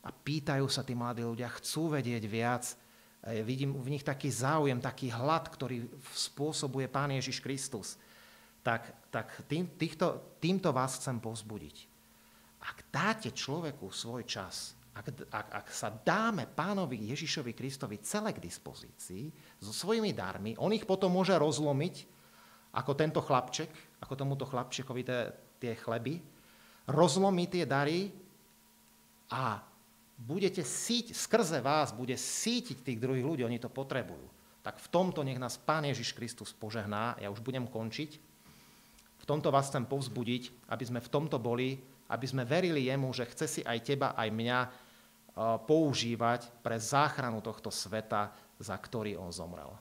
A pýtajú sa tí mladí ľudia, chcú vedieť viac. E, vidím v nich taký záujem, taký hlad, ktorý spôsobuje Pán Ježiš Kristus tak, tak tým, týchto, týmto vás chcem pozbudiť. Ak dáte človeku svoj čas, ak, ak, ak sa dáme pánovi Ježišovi Kristovi celé k dispozícii so svojimi darmi, on ich potom môže rozlomiť, ako tento chlapček, ako tomuto chlapčekovi tie, tie chleby, rozlomí tie dary a budete síť, skrze vás bude sítiť tých druhých ľudí, oni to potrebujú. Tak v tomto nech nás Pán Ježiš Kristus požehná, ja už budem končiť. V tomto vás chcem povzbudiť, aby sme v tomto boli, aby sme verili jemu, že chce si aj teba, aj mňa e, používať pre záchranu tohto sveta, za ktorý on zomrel.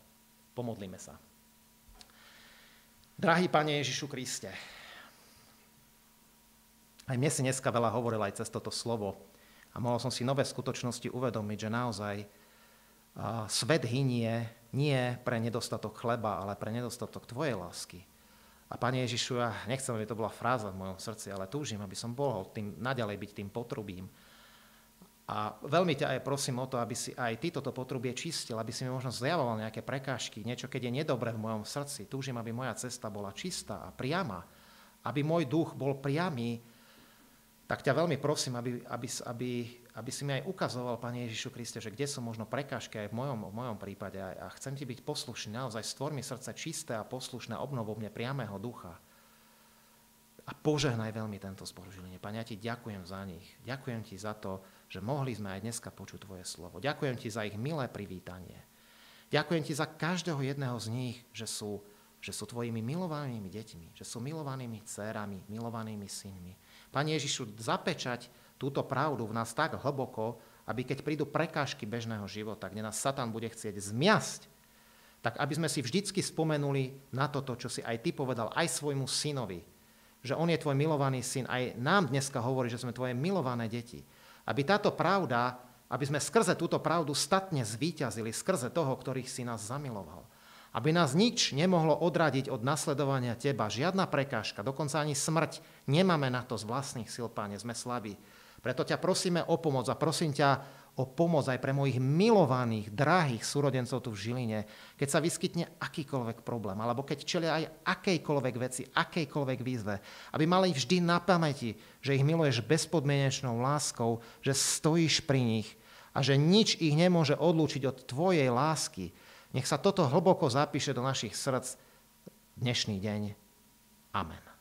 Pomodlíme sa. Drahý Pane Ježišu Kriste, aj mne si dneska veľa hovoril aj cez toto slovo a mohol som si nové skutočnosti uvedomiť, že naozaj svet hynie nie pre nedostatok chleba, ale pre nedostatok Tvojej lásky. A Pane Ježišu, ja nechcem, aby to bola fráza v mojom srdci, ale túžim, aby som bol tým, naďalej byť tým potrubím, a veľmi ťa aj prosím o to, aby si aj ty toto potrubie čistil, aby si mi možno zjavoval nejaké prekážky, niečo, keď je nedobre v mojom srdci. Túžim, aby moja cesta bola čistá a priama, aby môj duch bol priamy, tak ťa veľmi prosím, aby, aby, aby, aby si mi aj ukazoval, Pane Ježišu Kriste, že kde sú možno prekážky aj v mojom, v mojom prípade. A chcem ti byť poslušný, naozaj stvor mi srdce čisté a poslušné, obnovo mne priamého ducha. A požehnaj veľmi tento zbor Žiline. Pane, ja ti ďakujem za nich. Ďakujem ti za to, že mohli sme aj dneska počuť Tvoje slovo. Ďakujem Ti za ich milé privítanie. Ďakujem Ti za každého jedného z nich, že sú, že sú Tvojimi milovanými deťmi, že sú milovanými dcerami, milovanými synmi. Pane Ježišu, zapečať túto pravdu v nás tak hlboko, aby keď prídu prekážky bežného života, kde nás Satan bude chcieť zmiasť, tak aby sme si vždycky spomenuli na toto, čo si aj ty povedal, aj svojmu synovi, že on je tvoj milovaný syn. Aj nám dneska hovorí, že sme tvoje milované deti. Aby táto pravda, aby sme skrze túto pravdu statne zvíťazili, skrze toho, ktorých si nás zamiloval. Aby nás nič nemohlo odradiť od nasledovania Teba, žiadna prekážka, dokonca ani smrť. Nemáme na to z vlastných sil, Páne, sme slabí. Preto ťa prosíme o pomoc a prosím ťa o pomoc aj pre mojich milovaných, drahých súrodencov tu v Žiline, keď sa vyskytne akýkoľvek problém, alebo keď čelia aj akejkoľvek veci, akejkoľvek výzve, aby mali vždy na pamäti, že ich miluješ bezpodmienečnou láskou, že stojíš pri nich a že nič ich nemôže odlúčiť od tvojej lásky. Nech sa toto hlboko zapíše do našich srdc dnešný deň. Amen.